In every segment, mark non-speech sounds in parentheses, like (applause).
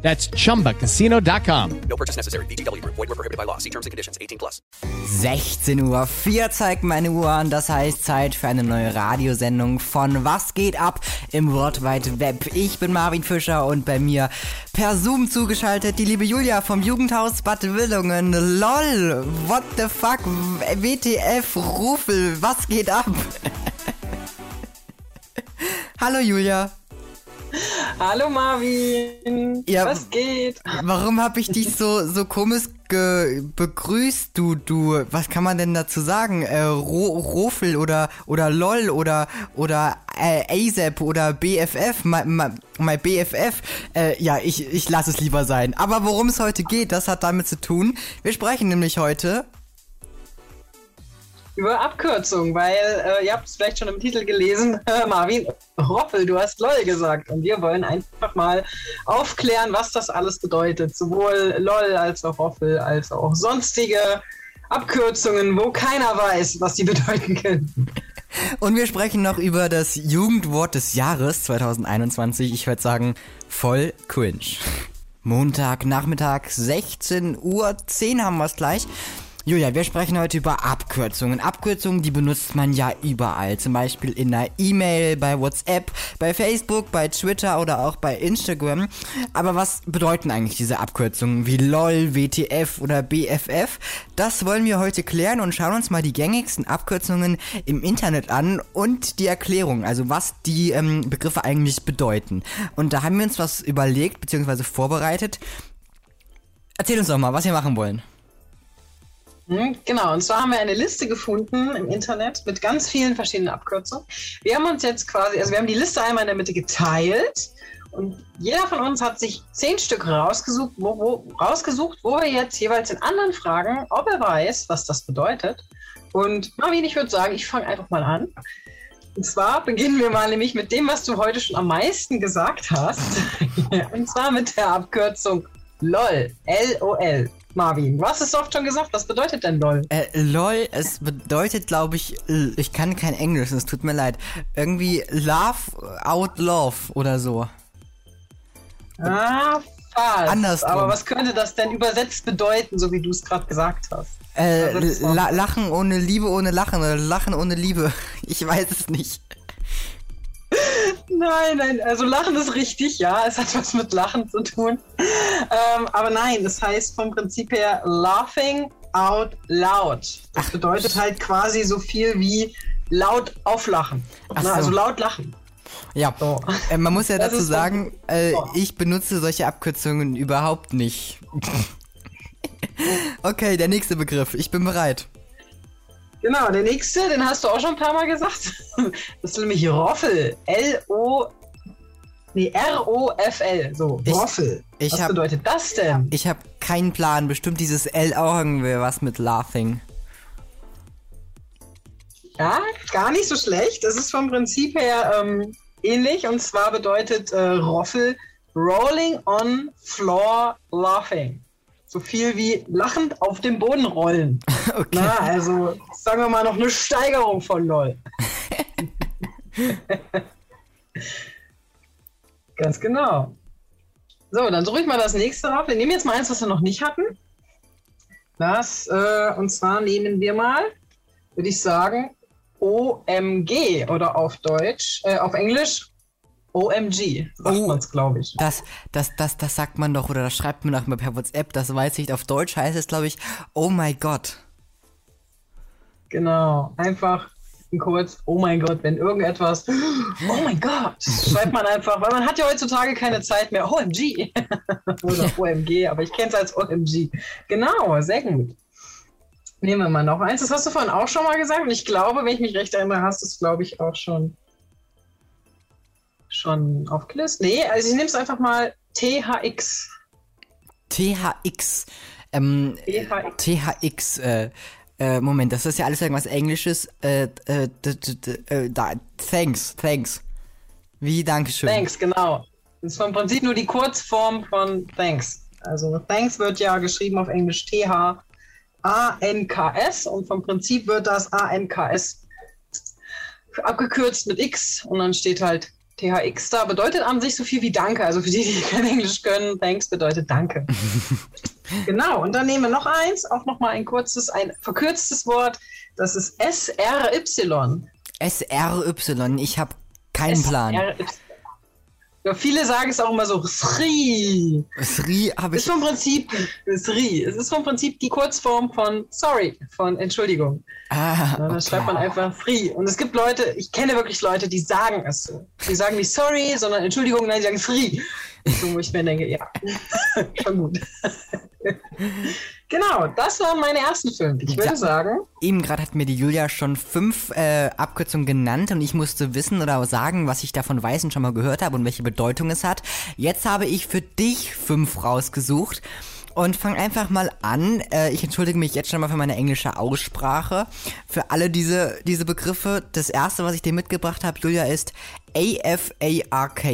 That's chumbacasino.com. No purchase necessary. BGW. Void were prohibited by law. See terms and conditions. 18 plus. 16 Uhr 4 zeigt meine Uhr an. Das heißt Zeit für eine neue Radiosendung von Was geht ab im World Wide Web. Ich bin Marvin Fischer und bei mir per Zoom zugeschaltet die liebe Julia vom Jugendhaus Bad Willungen. LOL, what the fuck, WTF, Rufel, was geht ab? (laughs) Hallo Julia. Hallo Marvin, Ja, was geht? Warum habe ich dich so so komisch begrüßt, du du? Was kann man denn dazu sagen? Äh, Ro Rofel oder oder LOL oder oder äh, ASAP oder BFF, my BFF. Äh, ja, ich ich lasse es lieber sein. Aber worum es heute geht, das hat damit zu tun. Wir sprechen nämlich heute Über Abkürzung, weil äh, ihr habt es vielleicht schon im Titel gelesen, (laughs) Marvin, Roffel, du hast LOL gesagt. Und wir wollen einfach mal aufklären, was das alles bedeutet. Sowohl LOL als auch Roffel, als auch sonstige Abkürzungen, wo keiner weiß, was die (laughs) bedeuten könnten. und wir sprechen noch über das Jugendwort des Jahres 2021. Ich würde sagen, voll cringe. Montag, Nachmittag, 16 Uhr, 10 haben wir es gleich. Julia, wir sprechen heute über Abkürzungen. Abkürzungen, die benutzt man ja überall. Zum Beispiel in einer E-Mail, bei WhatsApp, bei Facebook, bei Twitter oder auch bei Instagram. Aber was bedeuten eigentlich diese Abkürzungen wie LOL, WTF oder BFF? Das wollen wir heute klären und schauen uns mal die gängigsten Abkürzungen im Internet an und die Erklärung, also was die ähm, Begriffe eigentlich bedeuten. Und da haben wir uns was überlegt bzw. vorbereitet. Erzähl uns doch mal, was wir machen wollen. Hm, Genau, und zwar haben wir eine Liste gefunden im Internet mit ganz vielen verschiedenen Abkürzungen. Wir haben uns jetzt quasi, also wir haben die Liste einmal in der Mitte geteilt und jeder von uns hat sich zehn Stück rausgesucht, wo, wo, rausgesucht, wo wir jetzt jeweils den anderen fragen, ob er weiß, was das bedeutet. Und Marvin, ich würde sagen, ich fange einfach mal an. Und zwar beginnen wir mal nämlich mit dem, was du heute schon am meisten gesagt hast. (laughs) und zwar mit der Abkürzung LOL. L-O-L. Marvin, du hast es oft schon gesagt. Was bedeutet denn LOL? Äh, lol, es bedeutet, glaube ich, ich kann kein Englisch, es tut mir leid. Irgendwie Love out Love oder so. Ah, fast. Andersrum. Aber was könnte das denn übersetzt bedeuten, so wie du es gerade gesagt hast? Äh, Also Lachen ohne Liebe ohne Lachen oder Lachen ohne Liebe. (laughs) Ich weiß es nicht. Nein, nein, also Lachen ist richtig, ja, es hat was mit Lachen zu tun. Ähm, aber nein, das heißt vom Prinzip her laughing out loud. Das bedeutet halt quasi so viel wie laut auflachen. Ach Na, so. Also laut lachen. Ja, So. äh, man muss ja Das dazu sagen, äh, so. ich benutze solche Abkürzungen überhaupt nicht. (laughs) okay, der nächste Begriff. Ich bin bereit. Genau, der nächste, den hast du auch schon ein paar Mal gesagt. (laughs) Das ist nämlich Roffel. L-O. Nee, R-O-F-L. So, Ich- Roffel. ich Was hab- bedeutet das denn? Ich habe keinen Plan. Bestimmt dieses L auch irgendwie was mit Laughing. Ja, gar nicht so schlecht. Es ist vom Prinzip her ähm, ähnlich. Und zwar bedeutet äh, Roffel Rolling on Floor Laughing. So viel wie lachend auf dem Boden rollen. (laughs) Okay. Na, also sagen wir mal noch eine Steigerung von LOL. (laughs) Ganz genau. So, dann suche ich mal das nächste raus. Wir nehmen jetzt mal eins, was wir noch nicht hatten. Das, äh, und zwar nehmen wir mal, würde ich sagen, OMG oder auf Deutsch, äh, auf Englisch OMG, sagt Oh. man es, glaube ich. Das, das, das, das sagt man doch oder das schreibt man doch mal per WhatsApp. Das weiß ich. Auf Deutsch heißt es, glaube ich, oh my God. Genau, einfach kurz, oh mein Gott, wenn irgendetwas, oh mein Gott, schreibt man einfach, weil man hat ja heutzutage keine Zeit mehr, OMG (laughs) oder OMG, aber ich kenne es als OMG. Genau, sehr gut. Nehmen wir mal noch eins, das hast du vorhin auch schon mal gesagt und ich glaube, wenn ich mich recht erinnere, hast du es, glaube ich, auch schon, schon aufgelistet. Nee, also ich nehme es einfach mal THX. THX. Ähm, THX. THX, äh, äh, Moment, das ist ja alles irgendwas Englisches. Äh, äh, äh, da, thanks, thanks. Wie, Dankeschön. Thanks, genau. Das ist vom Prinzip nur die Kurzform von Thanks. Also Thanks wird ja geschrieben auf Englisch T-H-A-N-K-S und vom Prinzip wird das A-N-K-S abgekürzt mit X und dann steht halt THX da. Bedeutet an sich so viel wie Danke. Also für die, die kein Englisch können, Thanks bedeutet Danke. (laughs) genau, und dann nehmen wir noch eins, auch nochmal ein kurzes, ein verkürztes Wort. Das ist S-R-Y. SRY, ich habe keinen Plan. SRY. Ja, viele sagen es auch immer so, Sri. Sri habe Ist ich. vom Prinzip Sri. Es ist vom Prinzip die Kurzform von Sorry, von Entschuldigung. Ah, Ja, dann schreibt man einfach Free. Und es gibt Leute, ich kenne wirklich Leute, die sagen es so. Die sagen nicht Sorry, sondern Entschuldigung, nein, die sagen Free. So, wo ich mir denke, ja, (laughs) schon gut. (laughs) genau, das waren meine ersten fünf. Ich würde Ja. sagen, Eben gerade hat mir die Julia schon fünf äh, Abkürzungen genannt und ich musste wissen oder sagen, was ich davon weiß und schon mal gehört habe und welche Bedeutung es hat. Jetzt habe ich für dich fünf rausgesucht und fang einfach mal an. Äh, ich entschuldige mich jetzt schon mal für meine englische Aussprache. Für alle diese, diese Begriffe. Das erste, was ich dir mitgebracht habe, Julia, ist AFARK.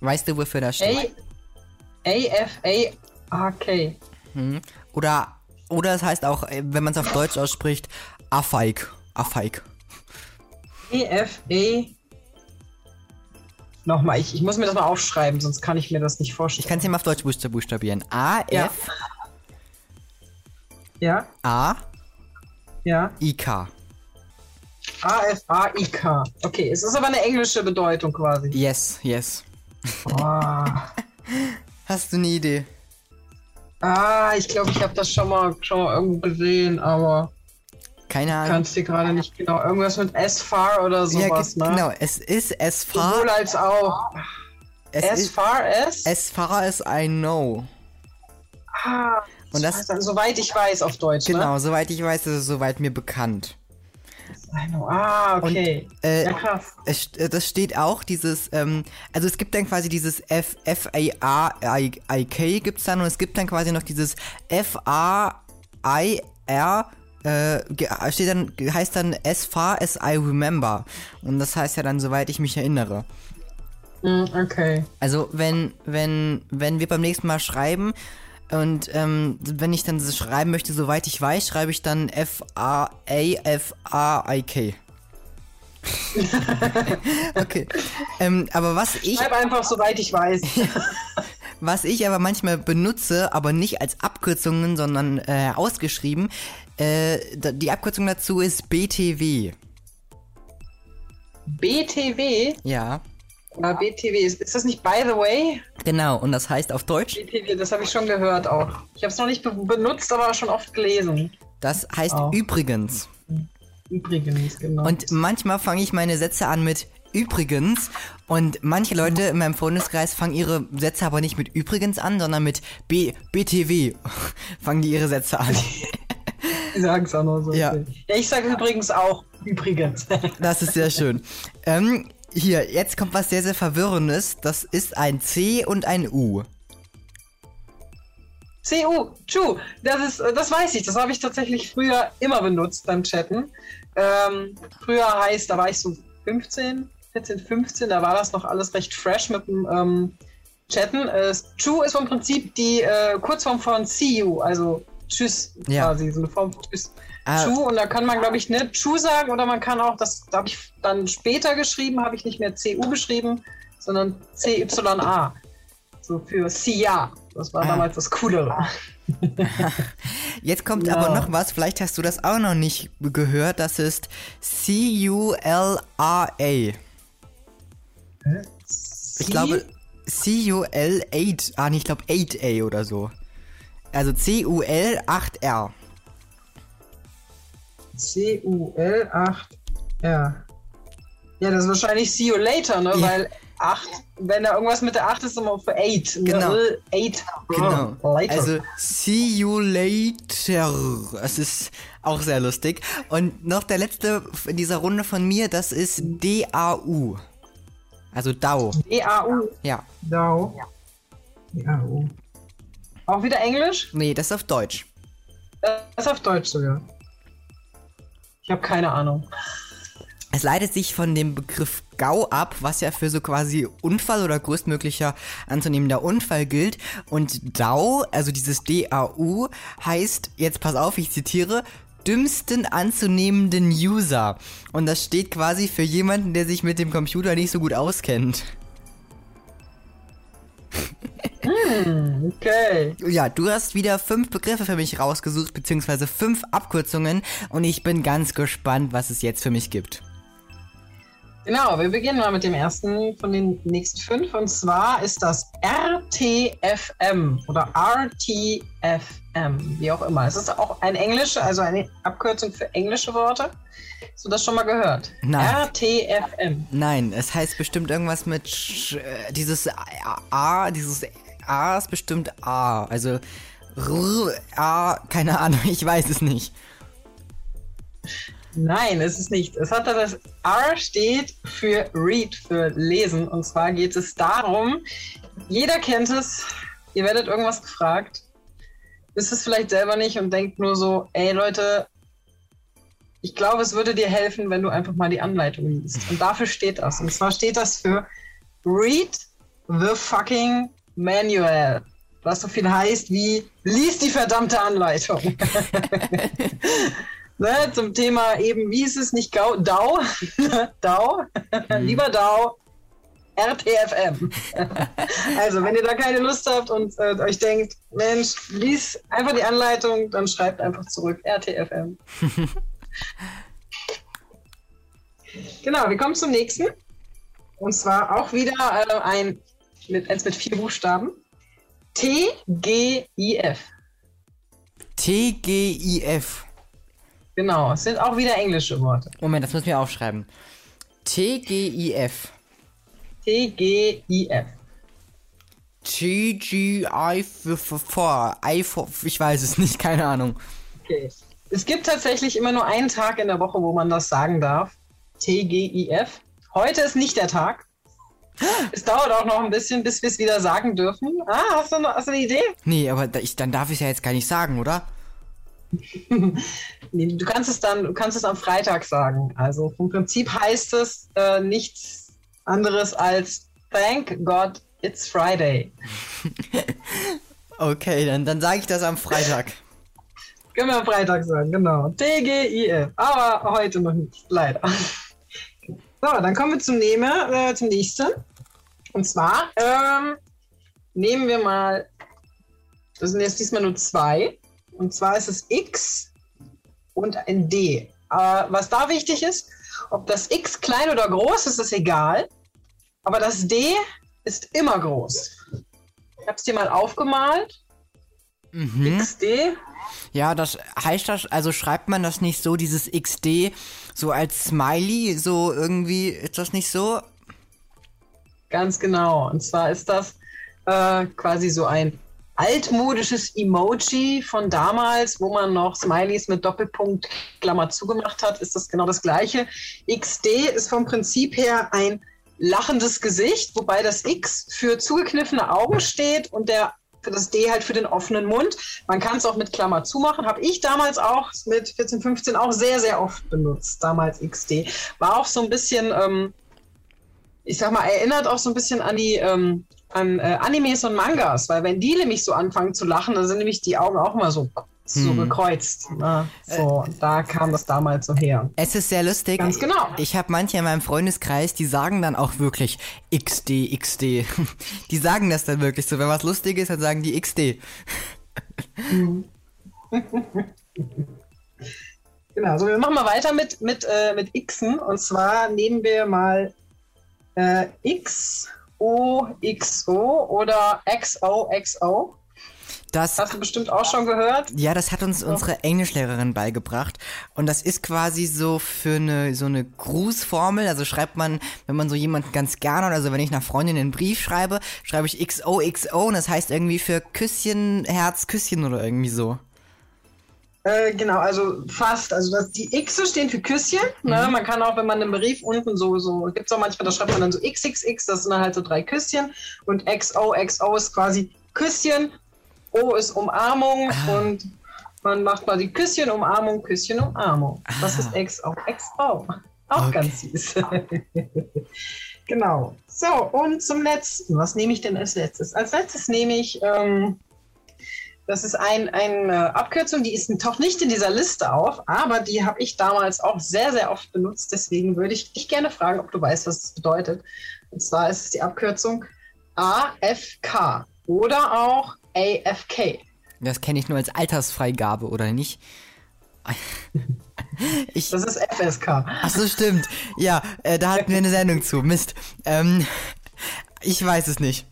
Weißt du, wofür das steht? A, A-F-A-R-K. Oder, oder es heißt auch, äh, wenn man es auf Deutsch ausspricht, AFAIK. AFAIK. E-F-A. Nochmal, ich, ich muss mir das mal aufschreiben, sonst kann ich mir das nicht Ich vorstellen. kann es dir mal auf Deutsch buchsta- buchstabieren. A, Ja. A, ja. I, K. A-F-A-I-K. Okay, es ist aber eine englische Bedeutung quasi. Yes, yes. Hast du eine Idee? ah ich glaube, ich habe das schon mal, schon mal irgendwo gesehen, aber Keine Ahnung. kann es dir gerade nicht genau. Irgendwas mit S-Far oder Ja, sowas, ge- ne? genau. Es ist as far, Sowohl als auch. As ist far as? as far as I know. ah, Und das- dann, soweit ich weiß auf Deutsch, Genau, soweit ich weiß, ist es soweit mir bekannt. Ah, okay. äh, ja, krass. Es, äh, das steht auch, dieses, ähm, also es gibt dann quasi dieses F, F A A I, I K gibt's dann und es gibt dann quasi noch dieses F A I R äh, steht dann, heißt dann as far as I remember. Und das heißt ja dann, soweit ich mich erinnere. Hm, okay. Also wenn, wenn, wenn wir beim nächsten Mal schreiben und ähm, wenn ich dann schreiben möchte, soweit ich weiß, schreibe ich dann F A A F A I K. (laughs) okay. Ähm, aber was ich, Schreib einfach, soweit ich weiß. (laughs) was ich aber manchmal benutze, aber nicht als Abkürzungen, sondern äh, ausgeschrieben, äh, die Abkürzung dazu ist BTW. BTW. Ja, Ja, BTW. Ist, ist das nicht by the way? genau. Und das heißt auf Deutsch, BTW, das habe ich schon gehört auch. Ich habe es noch nicht be benutzt, aber schon oft gelesen. das heißt Oh. übrigens. Übrigens, genau. Und manchmal fange ich meine Sätze an mit übrigens und manche Leute in meinem Freundeskreis fangen ihre Sätze aber nicht mit übrigens an, sondern mit B BTW (laughs) fangen die ihre Sätze an. (laughs) Die sagen es auch nur so. Ja. ja ich sage übrigens auch übrigens. Das ist sehr schön. Ähm, hier, jetzt kommt was sehr, sehr Verwirrendes. Das ist ein C und ein U. CU, Chu, das ist, das weiß ich, das habe ich tatsächlich früher immer benutzt beim Chatten. Ähm, früher heißt, da war ich so 15, 14, 15, da war das noch alles recht fresh mit dem ähm, Chatten. Äh, Chu ist vom Prinzip die äh, Kurzform von See you, also Tschüss Ja. quasi, so eine Form von Tschüss. Ah. Chu und da kann man, glaube ich, nicht Chu sagen oder man kann auch, das habe ich dann später geschrieben, habe ich nicht mehr CU geschrieben, sondern CYA. So für Sia. Das war Ah. damals das Coolere. (laughs) Jetzt kommt Ja. aber noch was, vielleicht hast du das auch noch nicht gehört. Das ist C-U-L-R-A. Ich glaube C-U-L-8. Ah, nee, ich glaube 8A oder so. Also C-U-L-8-R. C-U-L-8. Ja. Ja, das ist wahrscheinlich See you later, ne? Ja. Weil 8, wenn da irgendwas mit der 8 ist, immer für 8. Genau. 8. Genau. Later. Also, see you later. Es ist auch sehr lustig. Und noch der letzte in dieser Runde von mir, das ist D-A-U. Also DAU. D-A-U. Ja. DAU. D-A-U. Auch wieder Englisch? Nee, das ist auf Deutsch. Das ist auf Deutsch sogar. Ich habe keine Ahnung. Es leitet sich von dem Begriff GAU ab, was ja für so quasi Unfall oder größtmöglicher anzunehmender Unfall gilt. Und DAU, also dieses DAU, heißt, jetzt pass auf, ich zitiere, dümmsten anzunehmenden User. Und das steht quasi für jemanden, der sich mit dem Computer nicht so gut auskennt. Okay. Ja, du hast wieder fünf Begriffe für mich rausgesucht, beziehungsweise fünf Abkürzungen. Und ich bin ganz gespannt, was es jetzt für mich gibt. Genau, wir beginnen mal mit dem ersten von den nächsten fünf. Und zwar ist das RTFM oder RTFM, wie auch immer. Es ist auch ein englische, also eine Abkürzung für englische Worte. Hast du das schon mal gehört? Nein. RTFM. Nein, es heißt bestimmt irgendwas mit Sch äh, dieses A, A, dieses A ist bestimmt A. Also R, A, keine Ahnung, (laughs) ich weiß es nicht. Nein, es ist nicht. Es hat da das R steht für Read, für Lesen. Und zwar geht es darum, jeder kennt es, ihr werdet irgendwas gefragt, wisst es vielleicht selber nicht und denkt nur so, ey Leute, ich glaube, es würde dir helfen, wenn du einfach mal die Anleitung liest. Und dafür steht das. Und zwar steht das für Read the fucking manual. Was so viel heißt wie, lies die verdammte Anleitung. (laughs) (laughs) ne, zum Thema eben, wie ist es nicht Gau, DAO? (laughs) DAO? Lieber DAO, RTFM. (laughs) also, wenn ihr da keine Lust habt und äh, euch denkt, Mensch, lies einfach die Anleitung, dann schreibt einfach zurück RTFM. (laughs) genau, wir kommen zum nächsten. Und zwar auch wieder äh, ein mit, eins mit vier Buchstaben. TGIF. TGIF. Genau, es sind auch wieder englische Worte. Moment, das müssen wir aufschreiben. TGIF. TGIF. TGIF. Ich weiß es nicht, keine Ahnung. Okay. Es gibt tatsächlich immer nur einen Tag in der Woche, wo man das sagen darf. TGIF. Heute ist nicht der Tag. Es dauert auch noch ein bisschen, bis wir es wieder sagen dürfen. Ah, hast du, noch, hast du eine Idee? Nee, aber ich, dann darf ich es ja jetzt gar nicht sagen, oder? (laughs) Nee, du kannst es dann, du kannst es am Freitag sagen. Also vom Prinzip heißt es äh, nichts anderes als Thank God it's Friday. (laughs) Okay, dann, dann sage ich das am Freitag. (laughs) Können wir am Freitag sagen, genau. TGIF. Aber heute noch nicht, leider. So, dann kommen wir zum, Nehme, äh, zum nächsten. Und zwar ähm, nehmen wir mal, das sind jetzt diesmal nur zwei. Und zwar ist es X und ein D. Aber was da wichtig ist, ob das X klein oder groß ist, ist egal. Aber das D ist immer groß. Ich habe es dir mal aufgemalt. Mhm. XD. Ja, das heißt das, also schreibt man das nicht so, dieses XD, so als Smiley, so irgendwie, ist das nicht so? Ganz genau. Und zwar ist das äh, quasi so ein altmodisches Emoji von damals, wo man noch Smileys mit Doppelpunkt Klammer zugemacht hat, ist das genau das gleiche. XD ist vom Prinzip her ein lachendes Gesicht, wobei das X für zugekniffene Augen steht und der für das D halt für den offenen Mund. Man kann es auch mit Klammer zumachen. Habe ich damals auch mit 14, 15 auch sehr, sehr oft benutzt. Damals XD. War auch so ein bisschen, ähm, ich sag mal, erinnert auch so ein bisschen an die ähm, an äh, Animes und Mangas, weil wenn die nämlich so anfangen zu lachen, dann sind nämlich die Augen auch mal so, so gekreuzt. Ne? So, da kam das damals so her. Es ist sehr lustig. Ganz genau. Ich habe manche in meinem Freundeskreis, die sagen dann auch wirklich XD, XD. (laughs) Die sagen das dann wirklich so. Wenn was lustig ist, dann sagen die XD. (laughs) Genau, so wir machen mal weiter mit, mit, äh, mit Xen. Und zwar nehmen wir mal äh, XOXO oder XOXO. Das Hast du bestimmt auch schon gehört. Ja, das hat uns unsere Englischlehrerin beigebracht. Und das ist quasi so für eine, so eine Grußformel. Also schreibt man, wenn man so jemanden ganz gerne, oder so wenn ich einer Freundin einen Brief schreibe, schreibe ich XOXO und das heißt irgendwie für Küsschen, Herz, Küsschen oder irgendwie so. Äh, genau, also fast. Also das, die X stehen für Küsschen. Ne? Man kann auch, wenn man einen Brief unten so, so gibt es auch manchmal, da schreibt man dann so XXX, das sind dann halt so drei Küsschen. Und XOXO ist quasi Küsschen O ist Umarmung und man macht mal die Küsschen, Umarmung, Küsschen, Umarmung. Das ist X auf X auch. Auch Okay. ganz süß. (laughs) genau. So, und zum letzten. Was nehme ich denn als letztes? Als letztes nehme ich, ähm, das ist ein, eine Abkürzung, die ist, taucht nicht in dieser Liste auf, aber die habe ich damals auch sehr, sehr oft benutzt. Deswegen würde ich dich gerne fragen, ob du weißt, was es bedeutet. Und zwar ist es die Abkürzung AFK oder auch AFK. Das kenne ich nur als Altersfreigabe, oder nicht? (laughs) Ich, Das ist FSK. ach so, stimmt. Ja, äh, da hatten wir eine Sendung zu. Mist. Ähm, ich weiß es nicht.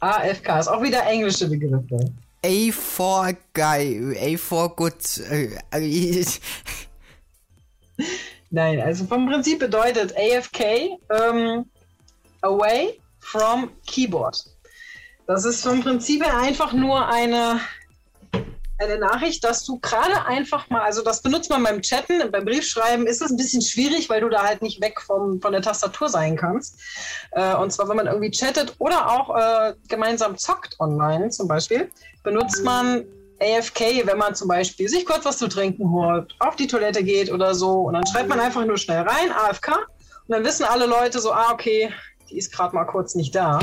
AFK ist auch wieder englische Begriffe. A for Guy, A for Good. Äh, Nein, also vom Prinzip bedeutet AFK ähm, away from keyboard. Das ist vom Prinzip einfach nur eine, eine Nachricht, dass du gerade einfach mal, also das benutzt man beim Chatten, beim Briefschreiben ist es ein bisschen schwierig, weil du da halt nicht weg vom, von der Tastatur sein kannst. Äh, und zwar, wenn man irgendwie chattet oder auch äh, gemeinsam zockt online zum Beispiel, benutzt man AFK, wenn man zum Beispiel sich kurz was zu trinken holt, auf die Toilette geht oder so. Und dann schreibt man einfach nur schnell rein, AFK. Und dann wissen alle Leute so, ah, okay, die ist gerade mal kurz nicht da.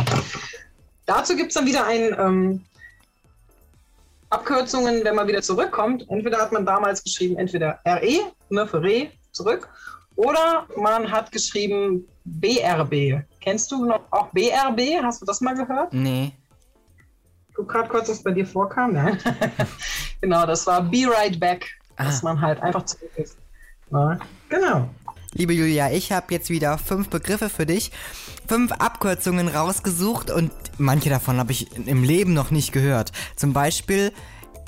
Dazu gibt es dann wieder ein ähm, Abkürzungen, wenn man wieder zurückkommt. Entweder hat man damals geschrieben, entweder RE, ne, für Re, zurück, oder man hat geschrieben BRB. Kennst du noch auch BRB? Hast du das mal gehört? nee. guck gerade kurz, was bei dir vorkam. Nein. (laughs) genau, das war Be Right Back, dass Ah. man halt einfach zurück ist. Na, genau. Liebe Julia, ich habe jetzt wieder fünf Begriffe für dich, fünf Abkürzungen rausgesucht und manche davon habe ich im Leben noch nicht gehört. Zum Beispiel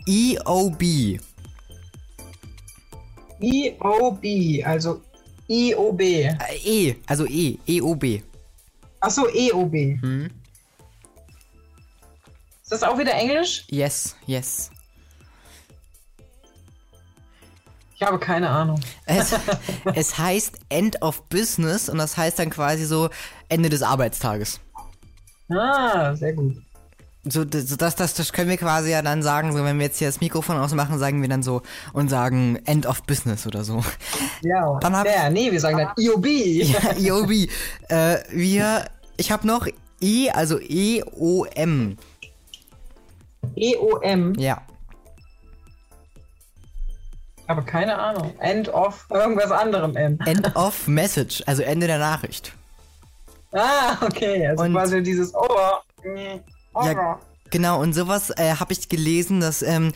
EOB. EOB, also IOB. Äh, E, also E, EOB. Achso, EOB. Ist das auch wieder Englisch? Yes, yes. Ich habe keine Ahnung. Es, (laughs) es heißt End of Business und das heißt dann quasi so Ende des Arbeitstages. Ah, sehr gut. So, das, so das, das, das können wir quasi ja dann sagen, so wenn wir jetzt hier das Mikrofon ausmachen, sagen wir dann so und sagen End of Business oder so. Ja, Dann hab der, nee, wir sagen dann IOB. (laughs) Ja, EOB. Äh, wir, ich habe noch E, also E-O-M. EOM. Ja. Ich habe keine Ahnung. End of irgendwas anderem M. End of Message, also Ende der Nachricht. Ah, okay. Also Und- quasi dieses Over. Over. Ja, genau, und sowas äh, habe ich gelesen, dass ähm,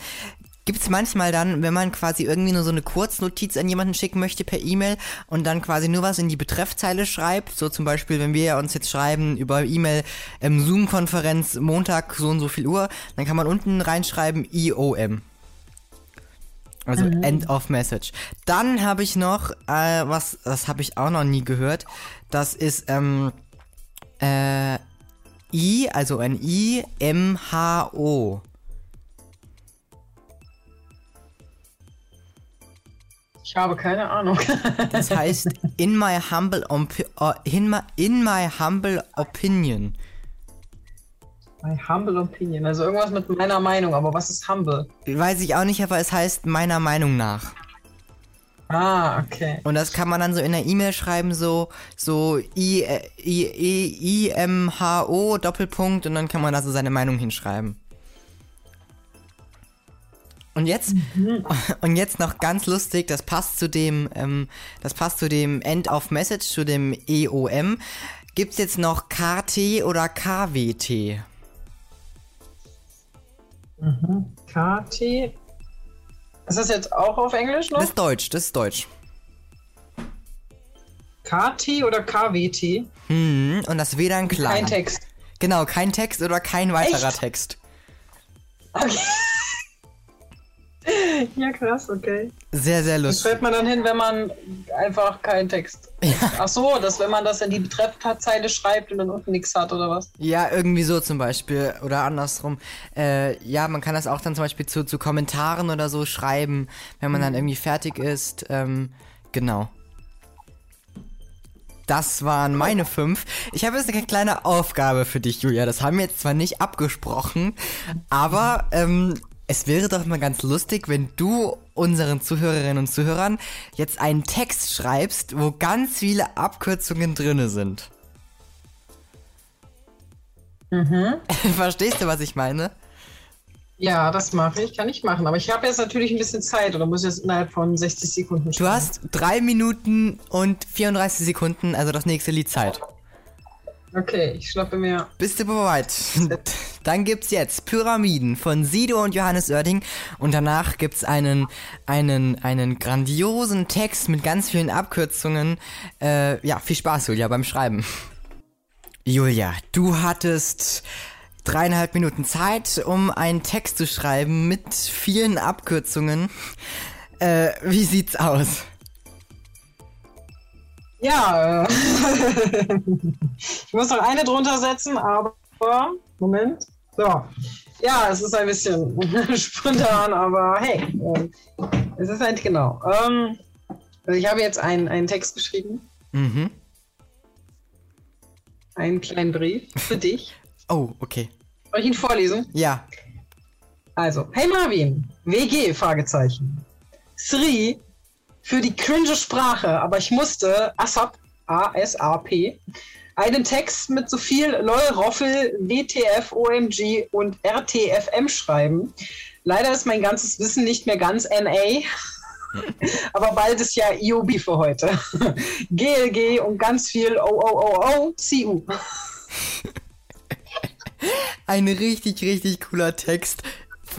gibt's manchmal dann, wenn man quasi irgendwie nur so eine Kurznotiz an jemanden schicken möchte per E-Mail und dann quasi nur was in die Betreffzeile schreibt, so zum Beispiel, wenn wir uns jetzt schreiben über E-Mail ähm, Zoom-Konferenz Montag so und so viel Uhr, dann kann man unten reinschreiben IOM. Also End of Message. Dann habe ich noch, äh, was, das habe ich auch noch nie gehört, das ist, ähm, äh, I, also ein I, M, H, O. Ich habe keine Ahnung. (laughs) Das heißt, in my humble, in my, in my humble opinion. My humble opinion. Also irgendwas mit meiner Meinung, aber was ist humble? Weiß ich auch nicht, aber es heißt meiner Meinung nach. Ah, okay. Und das kann man dann so in der E-Mail schreiben, so, so I, äh, I, I, I, M, H, O, Doppelpunkt, und dann kann man da so seine Meinung hinschreiben. Und jetzt, und jetzt noch ganz lustig, das passt zu dem, ähm, das passt zu dem End of Message, zu dem EOM. Gibt's jetzt noch KT oder KWT? KT. Ist das jetzt auch auf Englisch noch? Das ist Deutsch, das ist Deutsch. KT oder KWT? Hm, und das W dann klein. Kein Text. Genau, kein Text oder kein weiterer Echt? Text. Okay. (laughs) ja, krass, okay. Sehr, sehr Das lustig. schreibt man dann hin, wenn man einfach keinen Text. Ach so, dass wenn man das in die Betreffzeile schreibt und dann unten nichts hat oder was? Ja, irgendwie so zum Beispiel. Oder andersrum. Äh, ja, man kann das auch dann zum Beispiel zu, zu Kommentaren oder so schreiben, wenn man dann irgendwie fertig ist. Ähm, genau. Das waren meine fünf. Ich habe jetzt eine kleine Aufgabe für dich, Julia. Das haben wir jetzt zwar nicht abgesprochen, aber ähm, es wäre doch mal ganz lustig, wenn du unseren Zuhörerinnen und Zuhörern jetzt einen Text schreibst, wo ganz viele Abkürzungen drinne sind. Mhm. (laughs) Verstehst du, was ich meine? Ja, das mache ich, kann ich machen. Aber ich habe jetzt natürlich ein bisschen Zeit oder muss jetzt innerhalb von 60 Sekunden Du schreiben. hast drei Minuten und 34 Sekunden, also das nächste Lied Zeit. Okay, ich schnappe mir. Bist du bereit? (laughs) Dann gibt's jetzt Pyramiden von Sido und Johannes Oerding und danach gibt's einen einen einen grandiosen Text mit ganz vielen Abkürzungen. Äh, ja, viel Spaß, Julia, beim Schreiben. Julia, du hattest dreieinhalb Minuten Zeit, um einen Text zu schreiben mit vielen Abkürzungen. Äh, wie sieht's aus? Ja, (laughs) ich muss noch eine drunter setzen, aber. Moment. So. Ja, es ist ein bisschen (laughs) spontan, aber hey, äh, es ist halt genau. Ähm, also ich habe jetzt einen, einen Text geschrieben, Mhm. einen kleinen Brief für dich. (laughs) Oh, okay. Soll ich ihn vorlesen? Ja. Also, hey Marvin, WG, Fragezeichen. Sri für die cringe Sprache, aber ich musste ASAP, A-S-A-P, einen Text mit so viel LOL, Roffel, WTF, OMG und RTFM schreiben. Leider ist mein ganzes Wissen nicht mehr ganz NA, (laughs) aber bald ist ja IOB für heute. (laughs) GLG und ganz viel OOOO, CU. (laughs) Ein richtig, richtig cooler Text.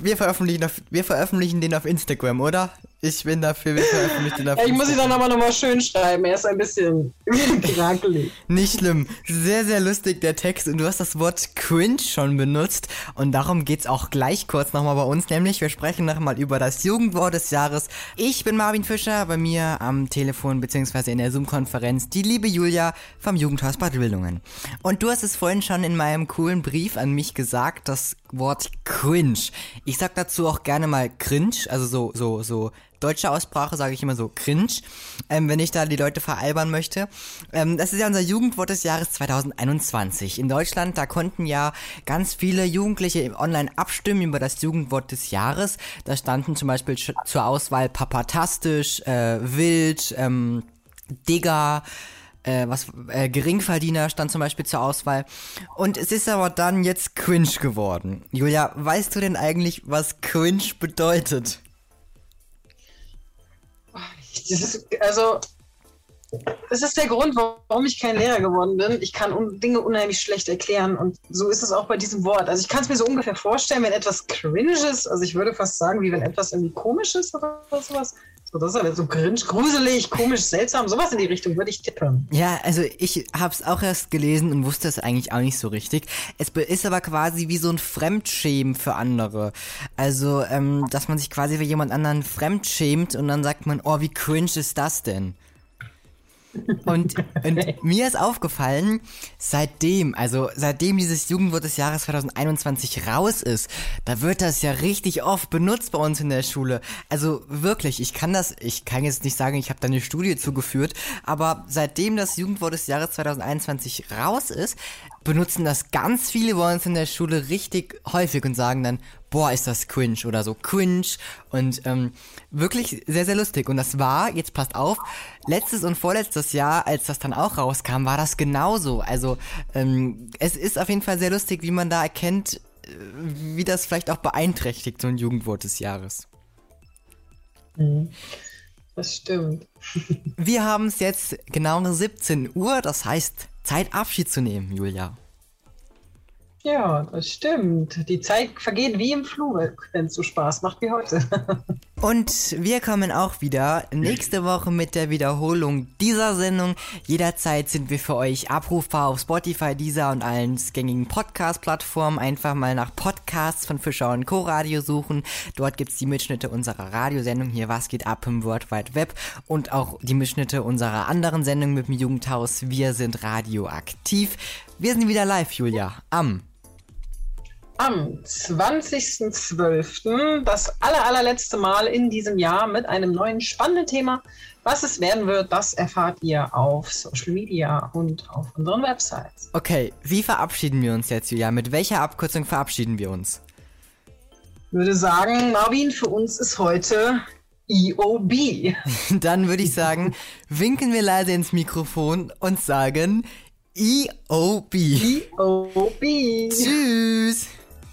Wir veröffentlichen, auf, wir veröffentlichen den auf Instagram, oder? Ich bin dafür, wir veröffentlichen den auf Ja, ich muss ihn dann aber nochmal schön schreiben. Er ist ein bisschen (laughs) krakelig. Nicht schlimm. Sehr, sehr lustig der Text. Und du hast das Wort cringe schon benutzt. Und darum geht's auch gleich kurz nochmal bei uns. Nämlich, wir sprechen nochmal über das Jugendwort des Jahres. Ich bin Marvin Fischer, bei mir am Telefon beziehungsweise in der Zoom-Konferenz die liebe Julia vom Jugendhaus Bad Wildungen. Und du hast es vorhin schon in meinem coolen Brief an mich gesagt, das Wort cringe. Ich sag dazu auch gerne mal cringe, also so, so, so deutsche Aussprache sage ich immer so cringe, ähm, wenn ich da die Leute veralbern möchte. Ähm, das ist ja unser Jugendwort des Jahres 2021. In Deutschland, da konnten ja ganz viele Jugendliche online abstimmen über das Jugendwort des Jahres. Da standen zum Beispiel zur Auswahl papatastisch, äh, wild, ähm, Digger, äh, was äh, Geringverdiener stand zum Beispiel zur Auswahl. Und es ist aber dann jetzt cringe geworden. Julia, weißt du denn eigentlich, was cringe bedeutet? Das (laughs) ist, also, das ist der Grund, warum ich kein Lehrer geworden bin. Ich kann Dinge unheimlich schlecht erklären und so ist es auch bei diesem Wort. Also ich kann es mir so ungefähr vorstellen, wenn etwas cringe ist, also ich würde fast sagen, wie wenn etwas irgendwie komisch ist oder sowas. So, das ist halt so cringe, gruselig, komisch, seltsam, sowas in die Richtung würde ich tippen. Ja, also ich hab's auch erst gelesen und wusste es eigentlich auch nicht so richtig. Es ist aber quasi wie so ein Fremdschämen für andere. Also, ähm, dass man sich quasi für jemand anderen fremdschämt und dann sagt man, oh, wie cringe ist das denn? Und, und mir ist aufgefallen, seitdem, also seitdem dieses Jugendwort des Jahres 2021 raus ist, da wird das ja richtig oft benutzt bei uns in der Schule. Also wirklich, ich kann das, ich kann jetzt nicht sagen, ich habe da eine Studie zugeführt, aber seitdem das Jugendwort des Jahres 2021 raus ist, benutzen das ganz viele bei uns in der Schule richtig häufig und sagen dann, boah, ist das cringe oder so cringe und ähm, wirklich sehr, sehr lustig. Und das war, jetzt passt auf, letztes und vorletztes Jahr, als das dann auch rauskam, war das genauso. Also ähm, es ist auf jeden Fall sehr lustig, wie man da erkennt, äh, wie das vielleicht auch beeinträchtigt, so ein Jugendwort des Jahres. Das stimmt. Wir haben es jetzt genau 17 Uhr, das heißt Zeit Abschied zu nehmen, Julia. Ja, das stimmt. Die Zeit vergeht wie im Flug, wenn es so Spaß macht wie heute. (laughs) Und wir kommen auch wieder nächste Woche mit der Wiederholung dieser Sendung. Jederzeit sind wir für euch abrufbar auf Spotify, Deezer und allen gängigen Podcast-Plattformen. Einfach mal nach Podcasts von Fischer und Co. Radio suchen. Dort gibt's die Mitschnitte unserer Radiosendung hier Was geht ab im World Wide Web und auch die Mitschnitte unserer anderen Sendung mit dem Jugendhaus Wir sind radioaktiv. Wir sind wieder live, Julia, am am 20.12. das aller, allerletzte Mal in diesem Jahr mit einem neuen spannenden Thema. Was es werden wird, das erfahrt ihr auf Social Media und auf unseren Websites. Okay, wie verabschieden wir uns jetzt, Julia? Mit welcher Abkürzung verabschieden wir uns? Ich würde sagen, Marvin, für uns ist heute EOB. (laughs) Dann würde ich sagen, winken wir leise ins Mikrofon und sagen EOB. EOB. Tschüss.